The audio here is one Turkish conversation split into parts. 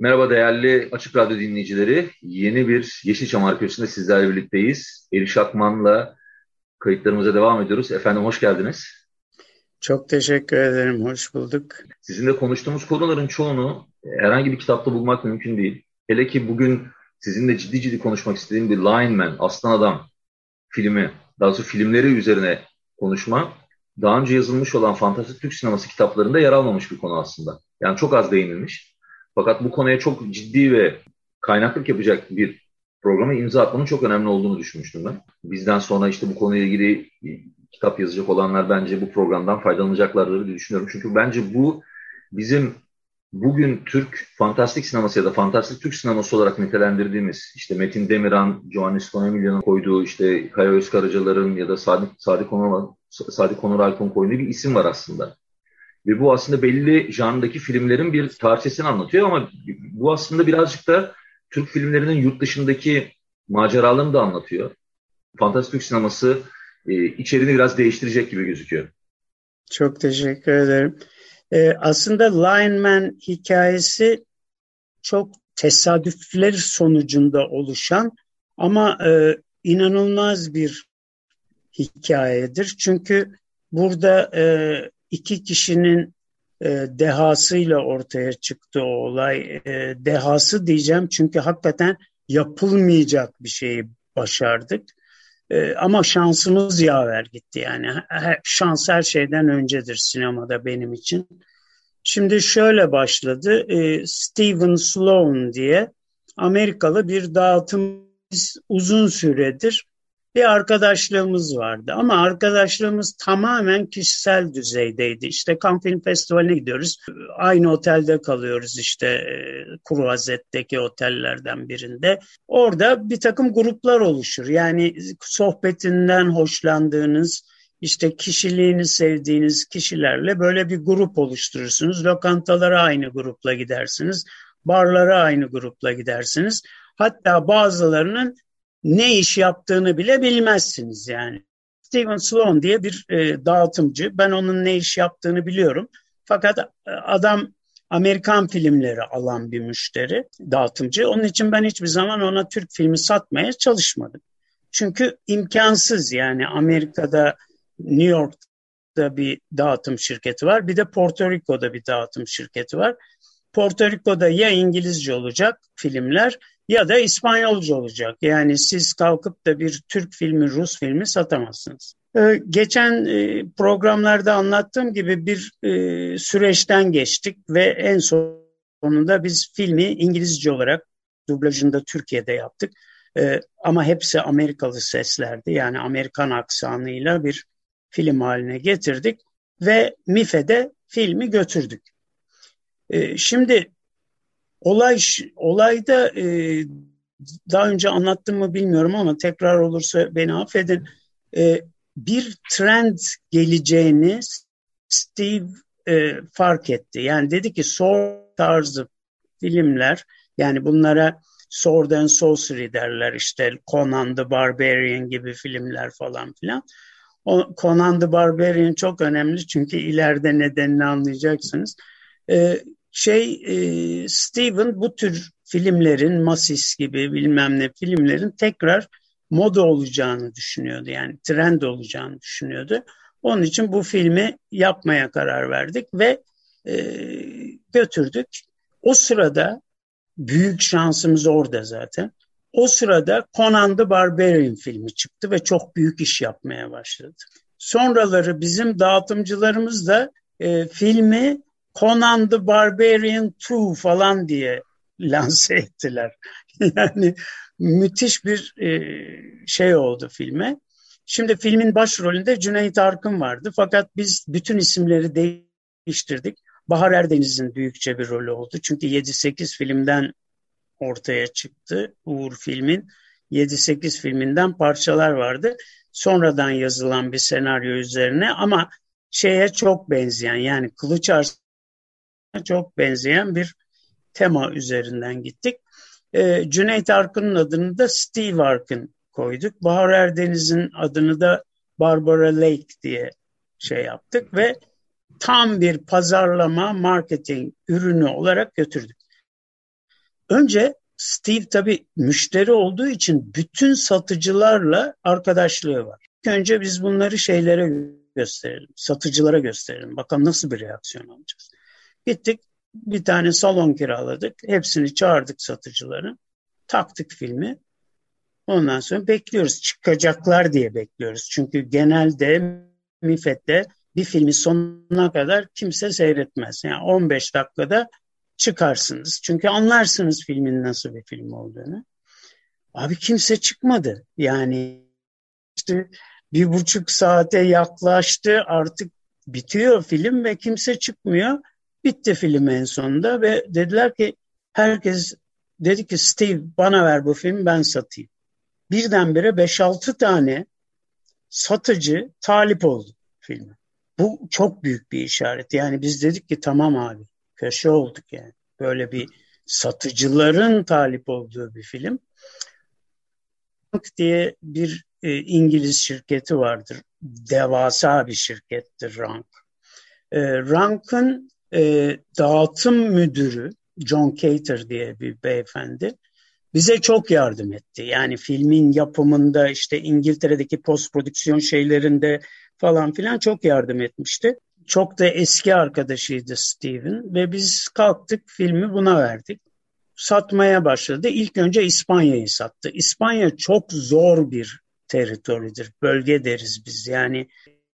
Merhaba değerli Açık Radyo dinleyicileri. Yeni bir Yeşilçam Arkeolojisi'nde sizlerle birlikteyiz. Eriş Akman'la kayıtlarımıza devam ediyoruz. Efendim hoş geldiniz. Çok teşekkür ederim, hoş bulduk. Sizinle konuştuğumuz konuların çoğunu herhangi bir kitapta bulmak mümkün değil. Hele ki bugün sizinle ciddi ciddi konuşmak istediğim bir Lion Aslan Adam filmi, daha doğrusu filmleri üzerine konuşma, daha önce yazılmış olan fantastik Türk sineması kitaplarında yer almamış bir konu aslında. Yani çok az değinilmiş. Fakat bu konuya çok ciddi ve kaynaklık yapacak bir programa imza atmanın çok önemli olduğunu düşünmüştüm ben. Bizden sonra işte bu konuyla ilgili kitap yazacak olanlar bence bu programdan faydalanacaklardır diye düşünüyorum. Çünkü bence bu bizim bugün Türk fantastik sineması ya da fantastik Türk sineması olarak nitelendirdiğimiz işte Metin Demiran, Giovanni Scognamiglia'nın koyduğu işte Kaya Özkaracalar'ın ya da Sadi, Sadi Konur, Sadi Konur Alp'ın koyduğu bir isim var aslında. Ve bu aslında belli janrdaki filmlerin bir tarihçesini anlatıyor ama bu aslında birazcık da Türk filmlerinin yurt dışındaki maceralarını da anlatıyor. Fantastik sineması e, içeriğini biraz değiştirecek gibi gözüküyor. Çok teşekkür ederim. E, aslında Lion Man hikayesi çok tesadüfler sonucunda oluşan ama e, inanılmaz bir hikayedir. Çünkü burada e, iki kişinin e, dehasıyla ortaya çıktı o olay. E, dehası diyeceğim çünkü hakikaten yapılmayacak bir şeyi başardık. E, ama şansımız yaver gitti yani. Her, şans her şeyden öncedir sinemada benim için. Şimdi şöyle başladı. E, Steven Sloan diye Amerikalı bir dağıtım uzun süredir bir arkadaşlığımız vardı. Ama arkadaşlığımız tamamen kişisel düzeydeydi. İşte Cannes Film Festivali'ne gidiyoruz. Aynı otelde kalıyoruz işte e, Kruazet'teki otellerden birinde. Orada bir takım gruplar oluşur. Yani sohbetinden hoşlandığınız, işte kişiliğini sevdiğiniz kişilerle böyle bir grup oluşturursunuz. Lokantalara aynı grupla gidersiniz. Barlara aynı grupla gidersiniz. Hatta bazılarının ne iş yaptığını bile bilmezsiniz yani. Steven Sloan diye bir e, dağıtımcı. Ben onun ne iş yaptığını biliyorum. Fakat e, adam Amerikan filmleri alan bir müşteri, dağıtımcı. Onun için ben hiçbir zaman ona Türk filmi satmaya çalışmadım. Çünkü imkansız yani Amerika'da, New York'ta bir dağıtım şirketi var. Bir de Porto Rico'da bir dağıtım şirketi var. Porto Rico'da ya İngilizce olacak filmler ya da İspanyolca olacak. Yani siz kalkıp da bir Türk filmi, Rus filmi satamazsınız. Ee, geçen e, programlarda anlattığım gibi bir e, süreçten geçtik ve en sonunda biz filmi İngilizce olarak dublajını da Türkiye'de yaptık. Ee, ama hepsi Amerikalı seslerdi. Yani Amerikan aksanıyla bir film haline getirdik ve MIFE'de filmi götürdük. Ee, şimdi Olay olayda e, daha önce anlattım mı bilmiyorum ama tekrar olursa beni affedin. E, bir trend geleceğini Steve e, fark etti. Yani dedi ki Sword tarzı filmler yani bunlara Sword and Sorcery derler işte Conan the Barbarian gibi filmler falan filan. O, Conan the Barbarian çok önemli çünkü ileride nedenini anlayacaksınız. E, şey e, Steven bu tür filmlerin Masis gibi bilmem ne filmlerin tekrar moda olacağını düşünüyordu. Yani trend olacağını düşünüyordu. Onun için bu filmi yapmaya karar verdik ve e, götürdük. O sırada büyük şansımız orada zaten. O sırada Conan the Barbarian filmi çıktı ve çok büyük iş yapmaya başladı. Sonraları bizim dağıtımcılarımız da e, filmi Conan the Barbarian 2 falan diye lanse ettiler. yani müthiş bir e, şey oldu filme. Şimdi filmin başrolünde Cüneyt Arkın vardı. Fakat biz bütün isimleri geliştirdik. Bahar Erdeniz'in büyükçe bir rolü oldu. Çünkü 7-8 filmden ortaya çıktı Uğur filmin. 7-8 filminden parçalar vardı. Sonradan yazılan bir senaryo üzerine ama şeye çok benzeyen yani Kılıç çok benzeyen bir tema üzerinden gittik. Ee, Cüneyt Arkın'ın adını da Steve Arkın koyduk. Bahar Erdeniz'in adını da Barbara Lake diye şey yaptık ve tam bir pazarlama, marketing ürünü olarak götürdük. Önce Steve tabii müşteri olduğu için bütün satıcılarla arkadaşlığı var. Önce biz bunları şeylere gösterelim, satıcılara gösterelim. Bakalım nasıl bir reaksiyon alacağız. Gittik bir tane salon kiraladık. Hepsini çağırdık satıcıları. Taktık filmi. Ondan sonra bekliyoruz. Çıkacaklar diye bekliyoruz. Çünkü genelde MİFET'te bir filmi sonuna kadar kimse seyretmez. Yani 15 dakikada çıkarsınız. Çünkü anlarsınız filmin nasıl bir film olduğunu. Abi kimse çıkmadı. Yani işte bir buçuk saate yaklaştı artık bitiyor film ve kimse çıkmıyor. Bitti film en sonunda ve dediler ki herkes dedi ki Steve bana ver bu filmi ben satayım. Birdenbire 5-6 tane satıcı talip oldu filme. Bu çok büyük bir işaret. Yani biz dedik ki tamam abi köşe olduk yani. Böyle bir satıcıların talip olduğu bir film. Rank diye bir e, İngiliz şirketi vardır. Devasa bir şirkettir Rank. E, Rank'ın e, dağıtım müdürü John Cater diye bir beyefendi bize çok yardım etti. Yani filmin yapımında işte İngiltere'deki post prodüksiyon şeylerinde falan filan çok yardım etmişti. Çok da eski arkadaşıydı Steven ve biz kalktık filmi buna verdik. Satmaya başladı. İlk önce İspanya'yı sattı. İspanya çok zor bir teritoridir. Bölge deriz biz. Yani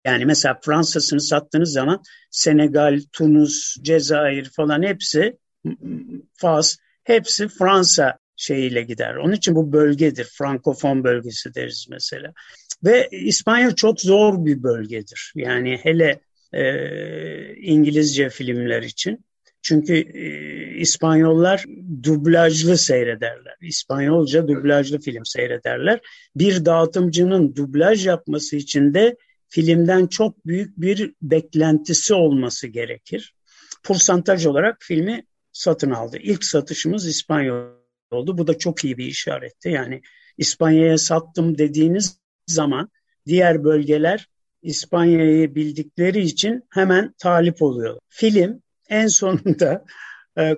yani mesela Fransa'sını sattığınız zaman Senegal, Tunus, Cezayir falan hepsi Fas hepsi Fransa şeyiyle gider. Onun için bu bölgedir. Frankofon bölgesi deriz mesela. Ve İspanya çok zor bir bölgedir. Yani hele e, İngilizce filmler için. Çünkü e, İspanyollar dublajlı seyrederler. İspanyolca dublajlı film seyrederler. Bir dağıtımcının dublaj yapması için de filmden çok büyük bir beklentisi olması gerekir. Porsantaj olarak filmi satın aldı. İlk satışımız İspanyol oldu. Bu da çok iyi bir işaretti. Yani İspanya'ya sattım dediğiniz zaman diğer bölgeler İspanya'yı bildikleri için hemen talip oluyor. Film en sonunda e,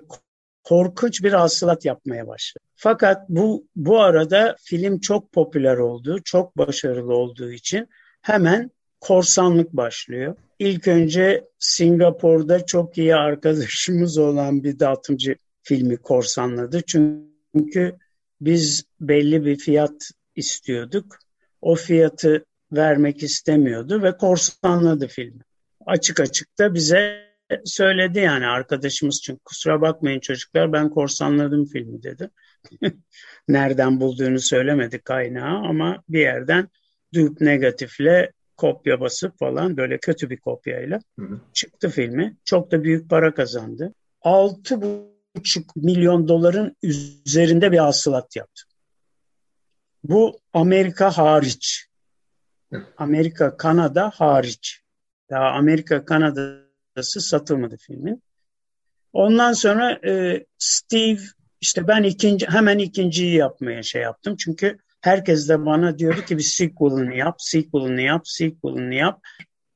korkunç bir hasılat yapmaya başladı. Fakat bu bu arada film çok popüler oldu, çok başarılı olduğu için hemen korsanlık başlıyor. İlk önce Singapur'da çok iyi arkadaşımız olan bir dağıtımcı filmi korsanladı. Çünkü biz belli bir fiyat istiyorduk. O fiyatı vermek istemiyordu ve korsanladı filmi. Açık açık da bize söyledi yani arkadaşımız çünkü kusura bakmayın çocuklar ben korsanladım filmi dedi. Nereden bulduğunu söylemedi kaynağı ama bir yerden dupe negatifle kopya basıp falan böyle kötü bir kopyayla hı hı. çıktı filmi. Çok da büyük para kazandı. 6,5 milyon doların üzerinde bir hasılat yaptı. Bu Amerika hariç. Amerika, Kanada hariç. Daha Amerika, Kanada'sı satılmadı filmin. Ondan sonra e, Steve işte ben ikinci hemen ikinciyi yapmaya şey yaptım. Çünkü herkes de bana diyordu ki bir sequel'ını yap, sequel'ını yap, sequel'ını yap.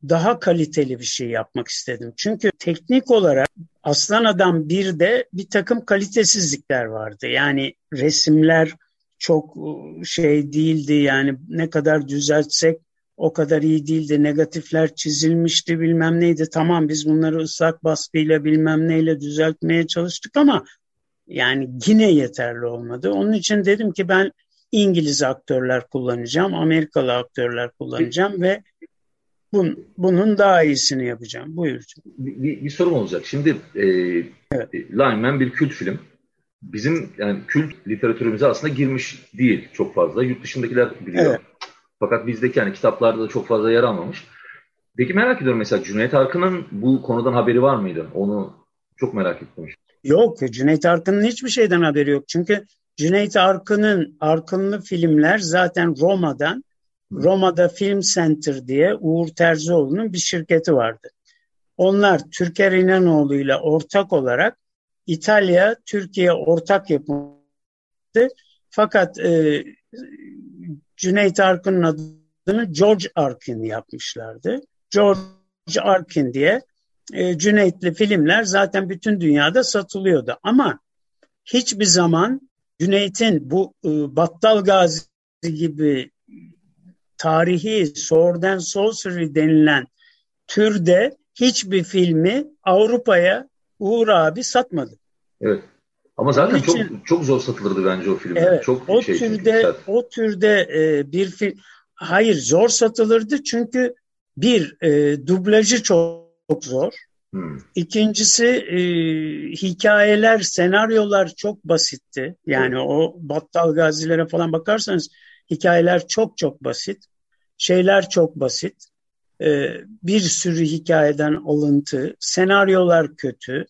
Daha kaliteli bir şey yapmak istedim. Çünkü teknik olarak Aslan Adam 1'de bir takım kalitesizlikler vardı. Yani resimler çok şey değildi yani ne kadar düzeltsek o kadar iyi değildi. Negatifler çizilmişti bilmem neydi. Tamam biz bunları ıslak baskıyla bilmem neyle düzeltmeye çalıştık ama yani yine yeterli olmadı. Onun için dedim ki ben İngiliz aktörler kullanacağım, Amerikalı aktörler kullanacağım ve bun, bunun daha iyisini yapacağım. Buyur. Bir, bir, bir sorum olacak. Şimdi e, evet. Lineman bir kült film. Bizim yani kült literatürümüze aslında girmiş değil çok fazla. Yurt dışındakiler biliyor. Evet. Fakat bizdeki yani kitaplarda da çok fazla yer almamış. Peki merak ediyorum mesela Cüneyt Arkın'ın bu konudan haberi var mıydı? Onu çok merak ettim. Yok Cüneyt Arkın'ın hiçbir şeyden haberi yok. Çünkü Cüneyt Arkın'ın Arkınlı filmler zaten Roma'dan Roma'da Film Center diye Uğur Terzioğlu'nun bir şirketi vardı. Onlar Türker İnanoğlu ile ortak olarak İtalya, Türkiye ortak yapıldı. Fakat e, Cüneyt Arkın'ın adını George Arkin yapmışlardı. George Arkin diye e, Cüneyt'li filmler zaten bütün dünyada satılıyordu. Ama hiçbir zaman Cüneyt'in bu e, Battal Gazi gibi tarihi Sword and Sorcery denilen türde hiçbir filmi Avrupa'ya Uğur abi satmadı. Evet. Ama zaten için, çok çok zor satılırdı bence o filmler. Evet, çok o şey, türde çok o türde e, bir film hayır zor satılırdı çünkü bir e, dublajı çok, çok zor. Hmm. İkincisi e, hikayeler, senaryolar çok basitti. Yani hmm. o Battal Gazilere falan bakarsanız hikayeler çok çok basit. Şeyler çok basit. E, bir sürü hikayeden alıntı. Senaryolar kötü.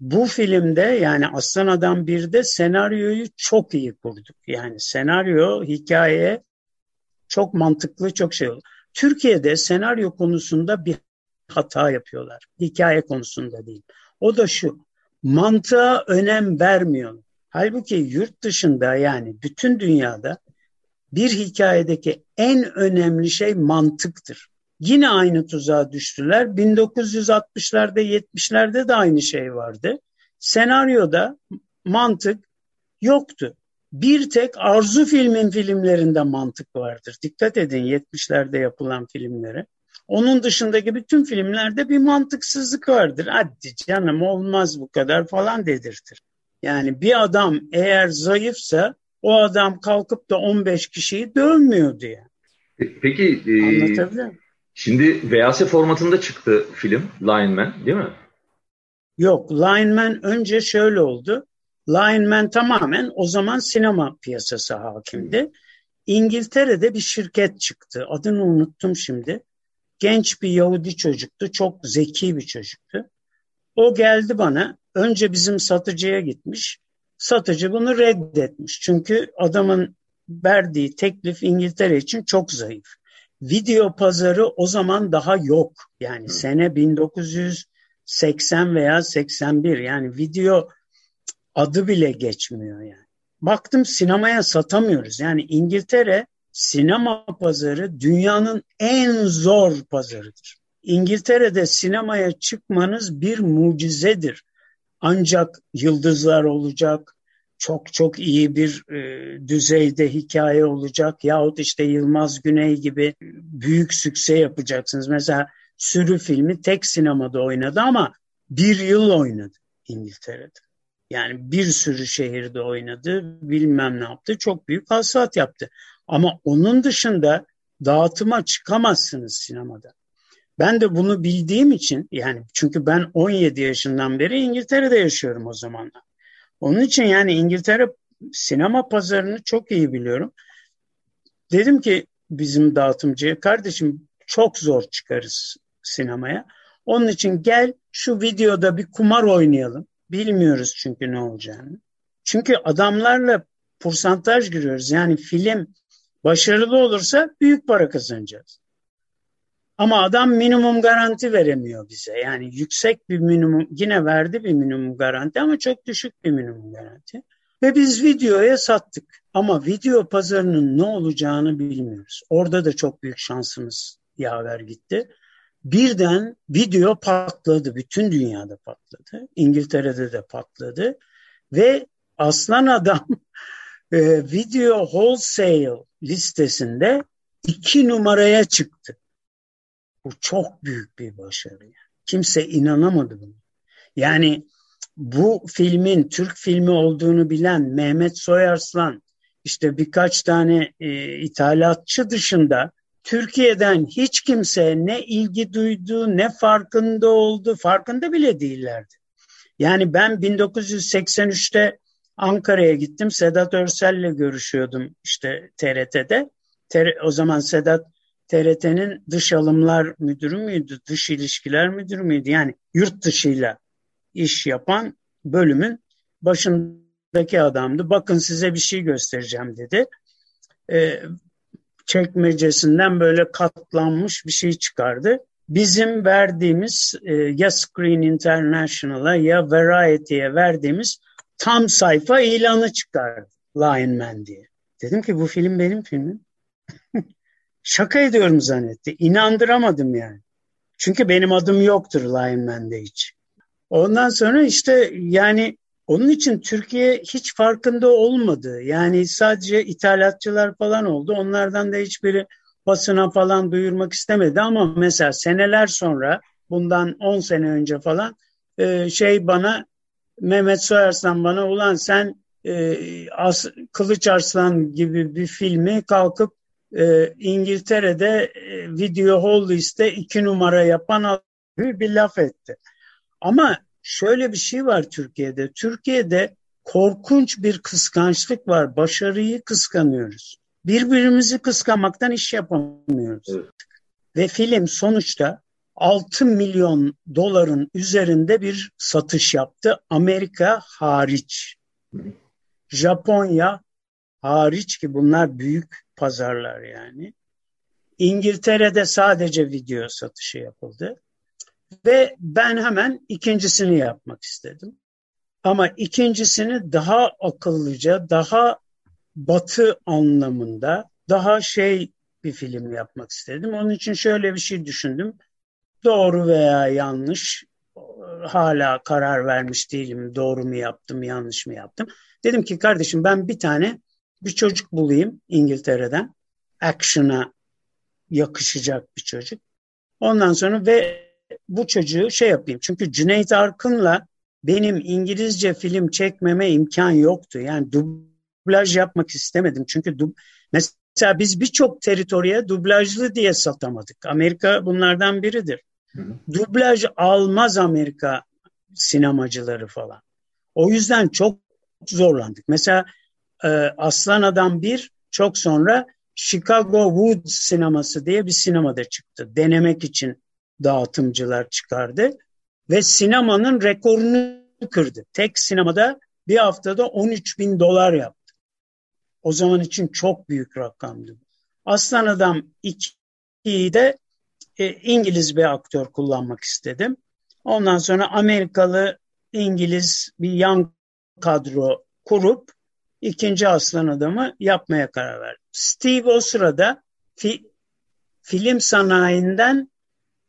Bu filmde yani Aslan Adam 1'de senaryoyu çok iyi kurduk. Yani senaryo, hikaye çok mantıklı, çok şey oldu. Türkiye'de senaryo konusunda bir hata yapıyorlar. Hikaye konusunda değil. O da şu, mantığa önem vermiyor. Halbuki yurt dışında yani bütün dünyada bir hikayedeki en önemli şey mantıktır. Yine aynı tuzağa düştüler. 1960'larda 70'lerde de aynı şey vardı. Senaryoda mantık yoktu. Bir tek Arzu filmin filmlerinde mantık vardır. Dikkat edin 70'lerde yapılan filmlere. Onun dışındaki bütün filmlerde bir mantıksızlık vardır. Hadi canım olmaz bu kadar falan dedirtir. Yani bir adam eğer zayıfsa o adam kalkıp da 15 kişiyi dövmüyor diye. Peki e, şimdi VHS formatında çıktı film Lion değil mi? Yok Lion önce şöyle oldu. Lion tamamen o zaman sinema piyasası hakimdi. İngiltere'de bir şirket çıktı. Adını unuttum şimdi genç bir Yahudi çocuktu. Çok zeki bir çocuktu. O geldi bana. Önce bizim satıcıya gitmiş. Satıcı bunu reddetmiş. Çünkü adamın verdiği teklif İngiltere için çok zayıf. Video pazarı o zaman daha yok. Yani sene 1980 veya 81 yani video adı bile geçmiyor yani. Baktım sinemaya satamıyoruz. Yani İngiltere sinema pazarı dünyanın en zor pazarıdır. İngiltere'de sinemaya çıkmanız bir mucizedir. Ancak yıldızlar olacak, çok çok iyi bir e, düzeyde hikaye olacak yahut işte Yılmaz Güney gibi büyük sükse yapacaksınız. Mesela Sürü filmi tek sinemada oynadı ama bir yıl oynadı İngiltere'de. Yani bir sürü şehirde oynadı, bilmem ne yaptı, çok büyük hasat yaptı. Ama onun dışında dağıtıma çıkamazsınız sinemada. Ben de bunu bildiğim için yani çünkü ben 17 yaşından beri İngiltere'de yaşıyorum o zamanlar. Onun için yani İngiltere sinema pazarını çok iyi biliyorum. Dedim ki bizim dağıtımcıya kardeşim çok zor çıkarız sinemaya. Onun için gel şu videoda bir kumar oynayalım. Bilmiyoruz çünkü ne olacağını. Çünkü adamlarla porsantaj giriyoruz. Yani film Başarılı olursa büyük para kazanacağız. Ama adam minimum garanti veremiyor bize. Yani yüksek bir minimum, yine verdi bir minimum garanti ama çok düşük bir minimum garanti. Ve biz videoya sattık. Ama video pazarının ne olacağını bilmiyoruz. Orada da çok büyük şansımız yaver gitti. Birden video patladı. Bütün dünyada patladı. İngiltere'de de patladı. Ve Aslan Adam e, Video Wholesale listesinde iki numaraya çıktı. Bu çok büyük bir başarı. Kimse inanamadı buna. Yani bu filmin Türk filmi olduğunu bilen Mehmet Soyarslan işte birkaç tane e, ithalatçı dışında Türkiye'den hiç kimse ne ilgi duydu ne farkında oldu farkında bile değillerdi. Yani ben 1983'te Ankara'ya gittim. Sedat Örsel'le görüşüyordum işte TRT'de. o zaman Sedat TRT'nin dış alımlar müdürü müydü, dış ilişkiler müdürü müydü? Yani yurt dışıyla iş yapan bölümün başındaki adamdı. Bakın size bir şey göstereceğim dedi. Ee, çekmecesinden böyle katlanmış bir şey çıkardı. Bizim verdiğimiz e, ya Screen International'a ya Variety'ye verdiğimiz tam sayfa ilanı çıkardı Lion Man diye. Dedim ki bu film benim filmim. Şaka ediyorum zannetti. İnandıramadım yani. Çünkü benim adım yoktur Lion Man'de hiç. Ondan sonra işte yani onun için Türkiye hiç farkında olmadı. Yani sadece ithalatçılar falan oldu. Onlardan da hiçbiri basına falan duyurmak istemedi ama mesela seneler sonra bundan 10 sene önce falan e, şey bana Mehmet Soyarslan bana ulan sen e, As, Kılıç Arslan gibi bir filmi kalkıp e, İngiltere'de e, Video Hall liste iki numara yapan bir laf etti. Ama şöyle bir şey var Türkiye'de. Türkiye'de korkunç bir kıskançlık var. Başarıyı kıskanıyoruz. Birbirimizi kıskanmaktan iş yapamıyoruz. Evet. Ve film sonuçta 6 milyon doların üzerinde bir satış yaptı. Amerika hariç. Japonya hariç ki bunlar büyük pazarlar yani. İngiltere'de sadece video satışı yapıldı. Ve ben hemen ikincisini yapmak istedim. Ama ikincisini daha akıllıca, daha batı anlamında, daha şey bir film yapmak istedim. Onun için şöyle bir şey düşündüm. Doğru veya yanlış hala karar vermiş değilim. Doğru mu yaptım, yanlış mı yaptım. Dedim ki kardeşim ben bir tane bir çocuk bulayım İngiltere'den. Action'a yakışacak bir çocuk. Ondan sonra ve bu çocuğu şey yapayım. Çünkü Cüneyt Arkın'la benim İngilizce film çekmeme imkan yoktu. Yani dublaj yapmak istemedim. Çünkü dub mesela biz birçok teritoriye dublajlı diye satamadık. Amerika bunlardan biridir. Dublaj almaz Amerika sinemacıları falan. O yüzden çok zorlandık. Mesela e, Aslan Adam 1 çok sonra Chicago Wood sineması diye bir sinemada çıktı. Denemek için dağıtımcılar çıkardı ve sinemanın rekorunu kırdı. Tek sinemada bir haftada 13 bin dolar yaptı. O zaman için çok büyük rakamdı. Aslan Adam 2'yi de e, İngiliz bir aktör kullanmak istedim. Ondan sonra Amerikalı İngiliz bir yan kadro kurup ikinci aslan adamı yapmaya karar verdim. Steve o sırada fi, film sanayinden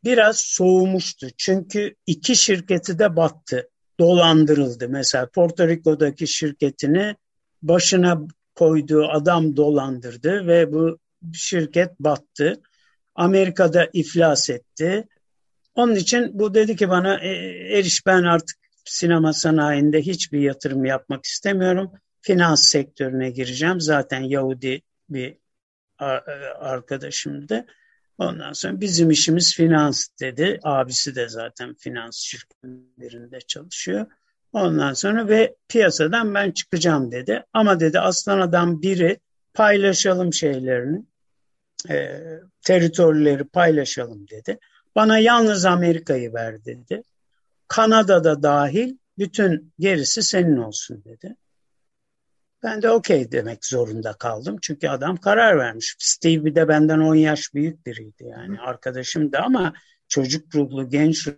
biraz soğumuştu. Çünkü iki şirketi de battı, dolandırıldı. Mesela Porto Rico'daki şirketini başına koyduğu adam dolandırdı ve bu şirket battı. Amerika'da iflas etti. Onun için bu dedi ki bana e, Eriş ben artık sinema sanayinde hiçbir yatırım yapmak istemiyorum. Finans sektörüne gireceğim. Zaten Yahudi bir e, arkadaşımdı. Ondan sonra bizim işimiz finans dedi. Abisi de zaten finans şirketlerinde çalışıyor. Ondan sonra ve piyasadan ben çıkacağım dedi. Ama dedi aslan adam biri paylaşalım şeylerini, e, teritorileri paylaşalım dedi. Bana yalnız Amerika'yı ver dedi. Kanada'da dahil bütün gerisi senin olsun dedi. Ben de okey demek zorunda kaldım. Çünkü adam karar vermiş. Steve bir de benden 10 yaş büyük biriydi yani. Arkadaşım da ama çocuk ruhlu, genç ruhlu.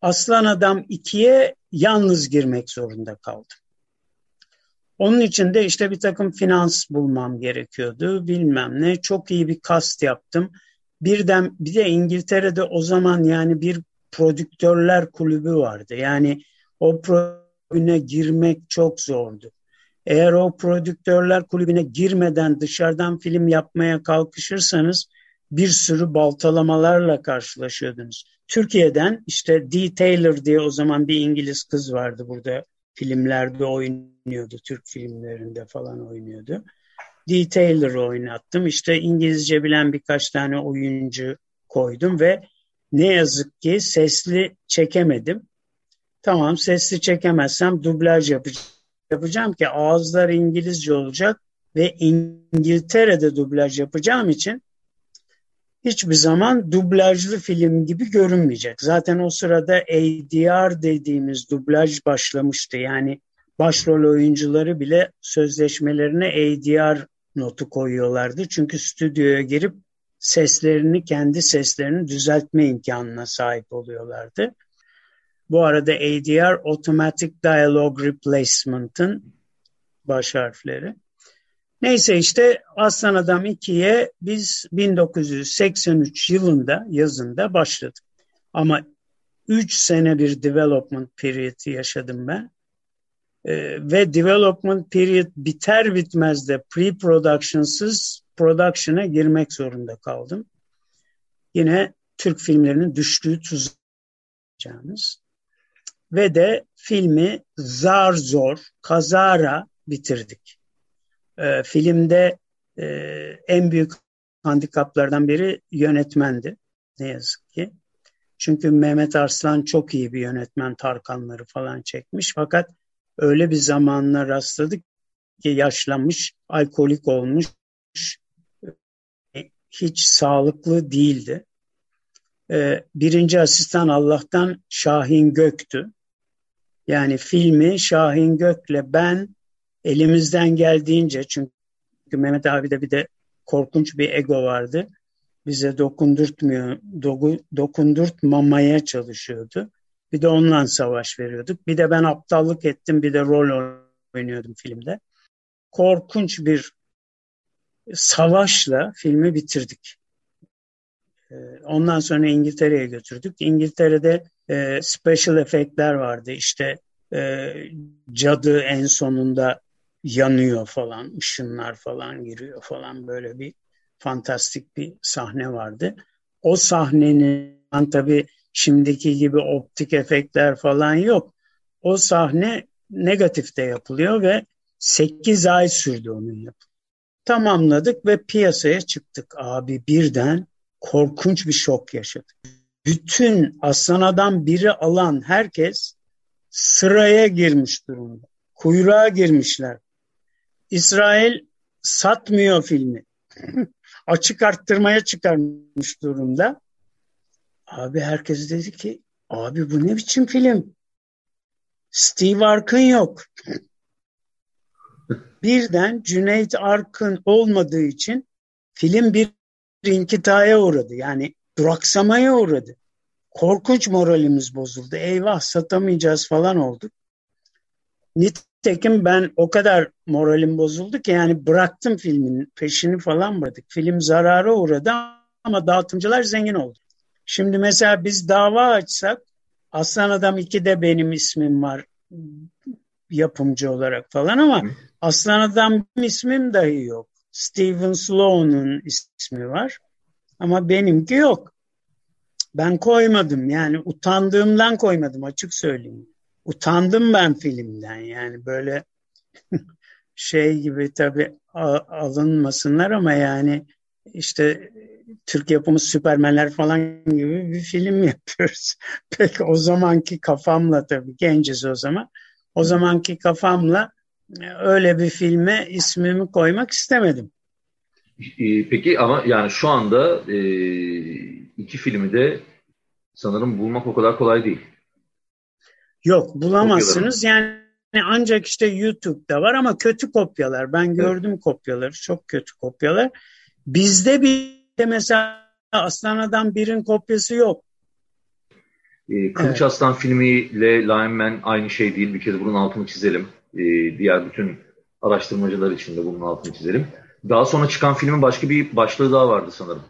Aslan adam ikiye yalnız girmek zorunda kaldım. Onun için de işte bir takım finans bulmam gerekiyordu. Bilmem ne. Çok iyi bir kast yaptım. Birden bir de İngiltere'de o zaman yani bir prodüktörler kulübü vardı. Yani o kulübüne girmek çok zordu. Eğer o prodüktörler kulübüne girmeden dışarıdan film yapmaya kalkışırsanız bir sürü baltalamalarla karşılaşıyordunuz. Türkiye'den işte Dee Taylor diye o zaman bir İngiliz kız vardı burada filmlerde oynuyordu. Türk filmlerinde falan oynuyordu. Dee Taylor'ı oynattım. İşte İngilizce bilen birkaç tane oyuncu koydum ve ne yazık ki sesli çekemedim. Tamam sesli çekemezsem dublaj yapacağım. Yapacağım ki ağızlar İngilizce olacak ve İngiltere'de dublaj yapacağım için hiçbir zaman dublajlı film gibi görünmeyecek. Zaten o sırada ADR dediğimiz dublaj başlamıştı. Yani başrol oyuncuları bile sözleşmelerine ADR notu koyuyorlardı. Çünkü stüdyoya girip seslerini, kendi seslerini düzeltme imkanına sahip oluyorlardı. Bu arada ADR Automatic Dialogue Replacement'ın baş harfleri. Neyse işte Aslan Adam 2'ye biz 1983 yılında yazında başladık. Ama 3 sene bir development period yaşadım ben. Ee, ve development period biter bitmez de pre-production'sız production'a girmek zorunda kaldım. Yine Türk filmlerinin düştüğü tuzağımız. Ve de filmi zar zor, kazara bitirdik. E, filmde e, en büyük handikaplardan biri yönetmendi ne yazık ki. Çünkü Mehmet Arslan çok iyi bir yönetmen Tarkanları falan çekmiş fakat öyle bir zamanla rastladık ki yaşlanmış, alkolik olmuş, hiç sağlıklı değildi. Ee, birinci asistan Allah'tan Şahin Gök'tü. Yani filmi Şahin Gök'le ben elimizden geldiğince çünkü Mehmet abi de bir de korkunç bir ego vardı. Bize dokundurtmuyor, doku, dokundurtmamaya çalışıyordu. Bir de onunla savaş veriyorduk. Bir de ben aptallık ettim, bir de rol oynuyordum filmde. Korkunç bir savaşla filmi bitirdik. Ee, ondan sonra İngiltere'ye götürdük. İngiltere'de e, special efektler vardı. İşte e, cadı en sonunda yanıyor falan, ışınlar falan giriyor falan böyle bir fantastik bir sahne vardı. O sahnenin tabii şimdiki gibi optik efektler falan yok. O sahne negatifte yapılıyor ve 8 ay sürdü onun yapımı. Tamamladık ve piyasaya çıktık. Abi birden korkunç bir şok yaşadık. Bütün Aslan Adam biri alan herkes sıraya girmiş durumda. Kuyruğa girmişler. İsrail satmıyor filmi. Açık arttırmaya çıkarmış durumda. Abi herkes dedi ki abi bu ne biçim film? Steve Arkın yok. Birden Cüneyt Arkın olmadığı için film bir inkitaya uğradı. Yani duraksamaya uğradı. Korkunç moralimiz bozuldu. Eyvah satamayacağız falan olduk. Nitekim ben o kadar moralim bozuldu ki yani bıraktım filmin peşini falan bıraktık. Film zarara uğradı ama dağıtımcılar zengin oldu. Şimdi mesela biz dava açsak Aslan Adam 2'de benim ismim var yapımcı olarak falan ama Aslan Adam ismim dahi yok. Steven Sloan'un ismi var ama benimki yok. Ben koymadım yani utandığımdan koymadım açık söyleyeyim utandım ben filmden yani böyle şey gibi tabii alınmasınlar ama yani işte Türk yapımı Süpermenler falan gibi bir film yapıyoruz. Pek o zamanki kafamla tabii genciz o zaman. O zamanki kafamla e, öyle bir filme ismimi koymak istemedim. E, peki ama yani şu anda e, iki filmi de sanırım bulmak o kadar kolay değil. Yok bulamazsınız. Yani ancak işte YouTube'da var ama kötü kopyalar. Ben gördüm evet. kopyaları. Çok kötü kopyalar. Bizde bir de mesela Aslan Adam birin kopyası yok. Ee, Kılıç evet. Aslan filmiyle Lion Man aynı şey değil. Bir kez bunun altını çizelim. Ee, diğer bütün araştırmacılar için de bunun altını çizelim. Daha sonra çıkan filmin başka bir başlığı daha vardı sanırım.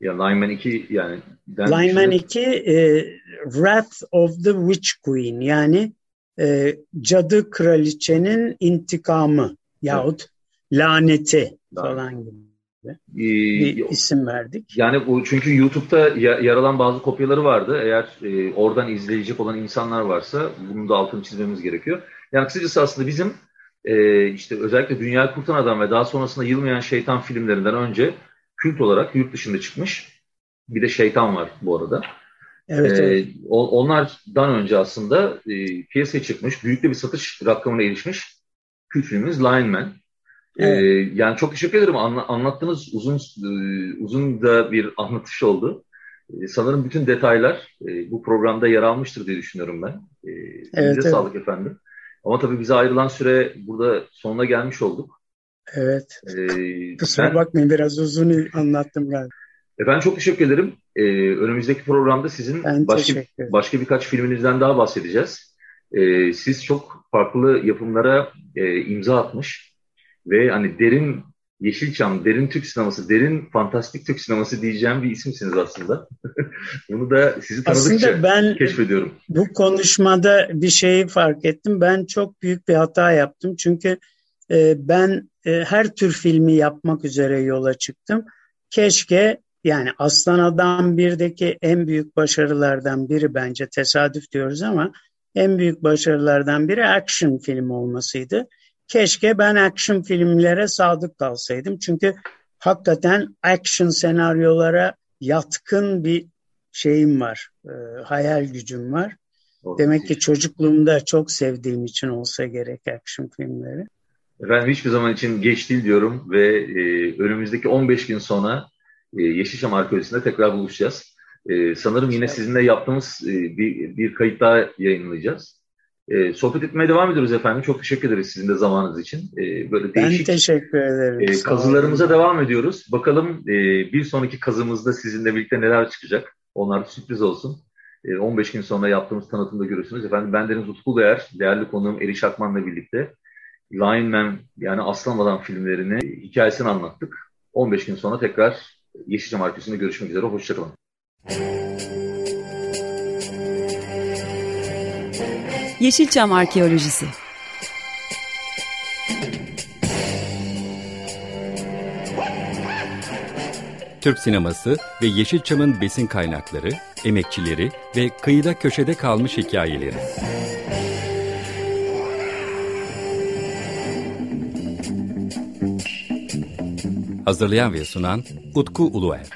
Ya Lineman 2 yani. Lineman 2 e, Wrath of the Witch Queen yani e, cadı kraliçenin intikamı yahut evet. laneti falan gibi ee, bir isim verdik. Yani bu çünkü YouTube'da yer alan bazı kopyaları vardı. Eğer e, oradan izleyecek olan insanlar varsa bunun da altını çizmemiz gerekiyor. Yani kısacası aslında bizim e, işte özellikle Dünya Kurtan Adam ve daha sonrasında Yılmayan Şeytan filmlerinden önce kült olarak yurt dışında çıkmış. Bir de Şeytan var bu arada. Evet, ee, evet. Onlardan önce aslında e, piyasaya çıkmış, büyük bir satış rakamına erişmiş kült filmimiz Lion Man. Evet. Ee, yani çok teşekkür ederim. Anla, anlattığınız uzun e, uzun da bir anlatış oldu. Ee, sanırım bütün detaylar e, bu programda yer almıştır diye düşünüyorum ben. Ee, evet, evet. sağlık efendim. Ama tabii bize ayrılan süre burada sonuna gelmiş olduk. Evet. Ee, Kusura ben, bakmayın biraz uzun anlattım galiba. Efendim çok teşekkür ederim. Ee, önümüzdeki programda sizin ben başka, başka birkaç filminizden daha bahsedeceğiz. Ee, siz çok farklı yapımlara e, imza atmış ve hani derin Yeşilçam, derin Türk sineması, derin fantastik Türk sineması diyeceğim bir isimsiniz aslında. Bunu da sizi tanıdıkça aslında ben keşfediyorum. Bu konuşmada bir şeyi fark ettim. Ben çok büyük bir hata yaptım. Çünkü e, ben e, her tür filmi yapmak üzere yola çıktım. Keşke yani Aslan Adam 1'deki en büyük başarılardan biri bence tesadüf diyoruz ama en büyük başarılardan biri action film olmasıydı. Keşke ben action filmlere sadık kalsaydım. Çünkü hakikaten action senaryolara yatkın bir şeyim var. E, hayal gücüm var. Demek ki çocukluğumda çok sevdiğim için olsa gerek action filmleri. Efendim hiçbir zaman için geç değil diyorum ve e, önümüzdeki 15 gün sonra e, Yeşilçam Arkeolojisi'nde tekrar buluşacağız. E, sanırım yine sizinle yaptığımız e, bir, bir kayıt daha yayınlayacağız. E, sohbet etmeye devam ediyoruz efendim. Çok teşekkür ederiz sizin de zamanınız için. E, böyle değişik ben teşekkür ederim. E, kazılarımıza devam ediyoruz. Bakalım e, bir sonraki kazımızda sizinle birlikte neler çıkacak. Onlar sürpriz olsun. E, 15 gün sonra yaptığımız tanıtımda görürsünüz. Efendim ben Deniz Utku Değer, değerli konuğum Eriş Akman'la birlikte Lion Man yani Aslan filmlerini, hikayesini anlattık. 15 gün sonra tekrar Yeşilçam Arkası'nda görüşmek üzere. Hoşçakalın. Yeşilçam Arkeolojisi Türk sineması ve Yeşilçam'ın besin kaynakları, emekçileri ve kıyıda köşede kalmış hikayeleri. Hazırlayan ve sunan Utku Uluer.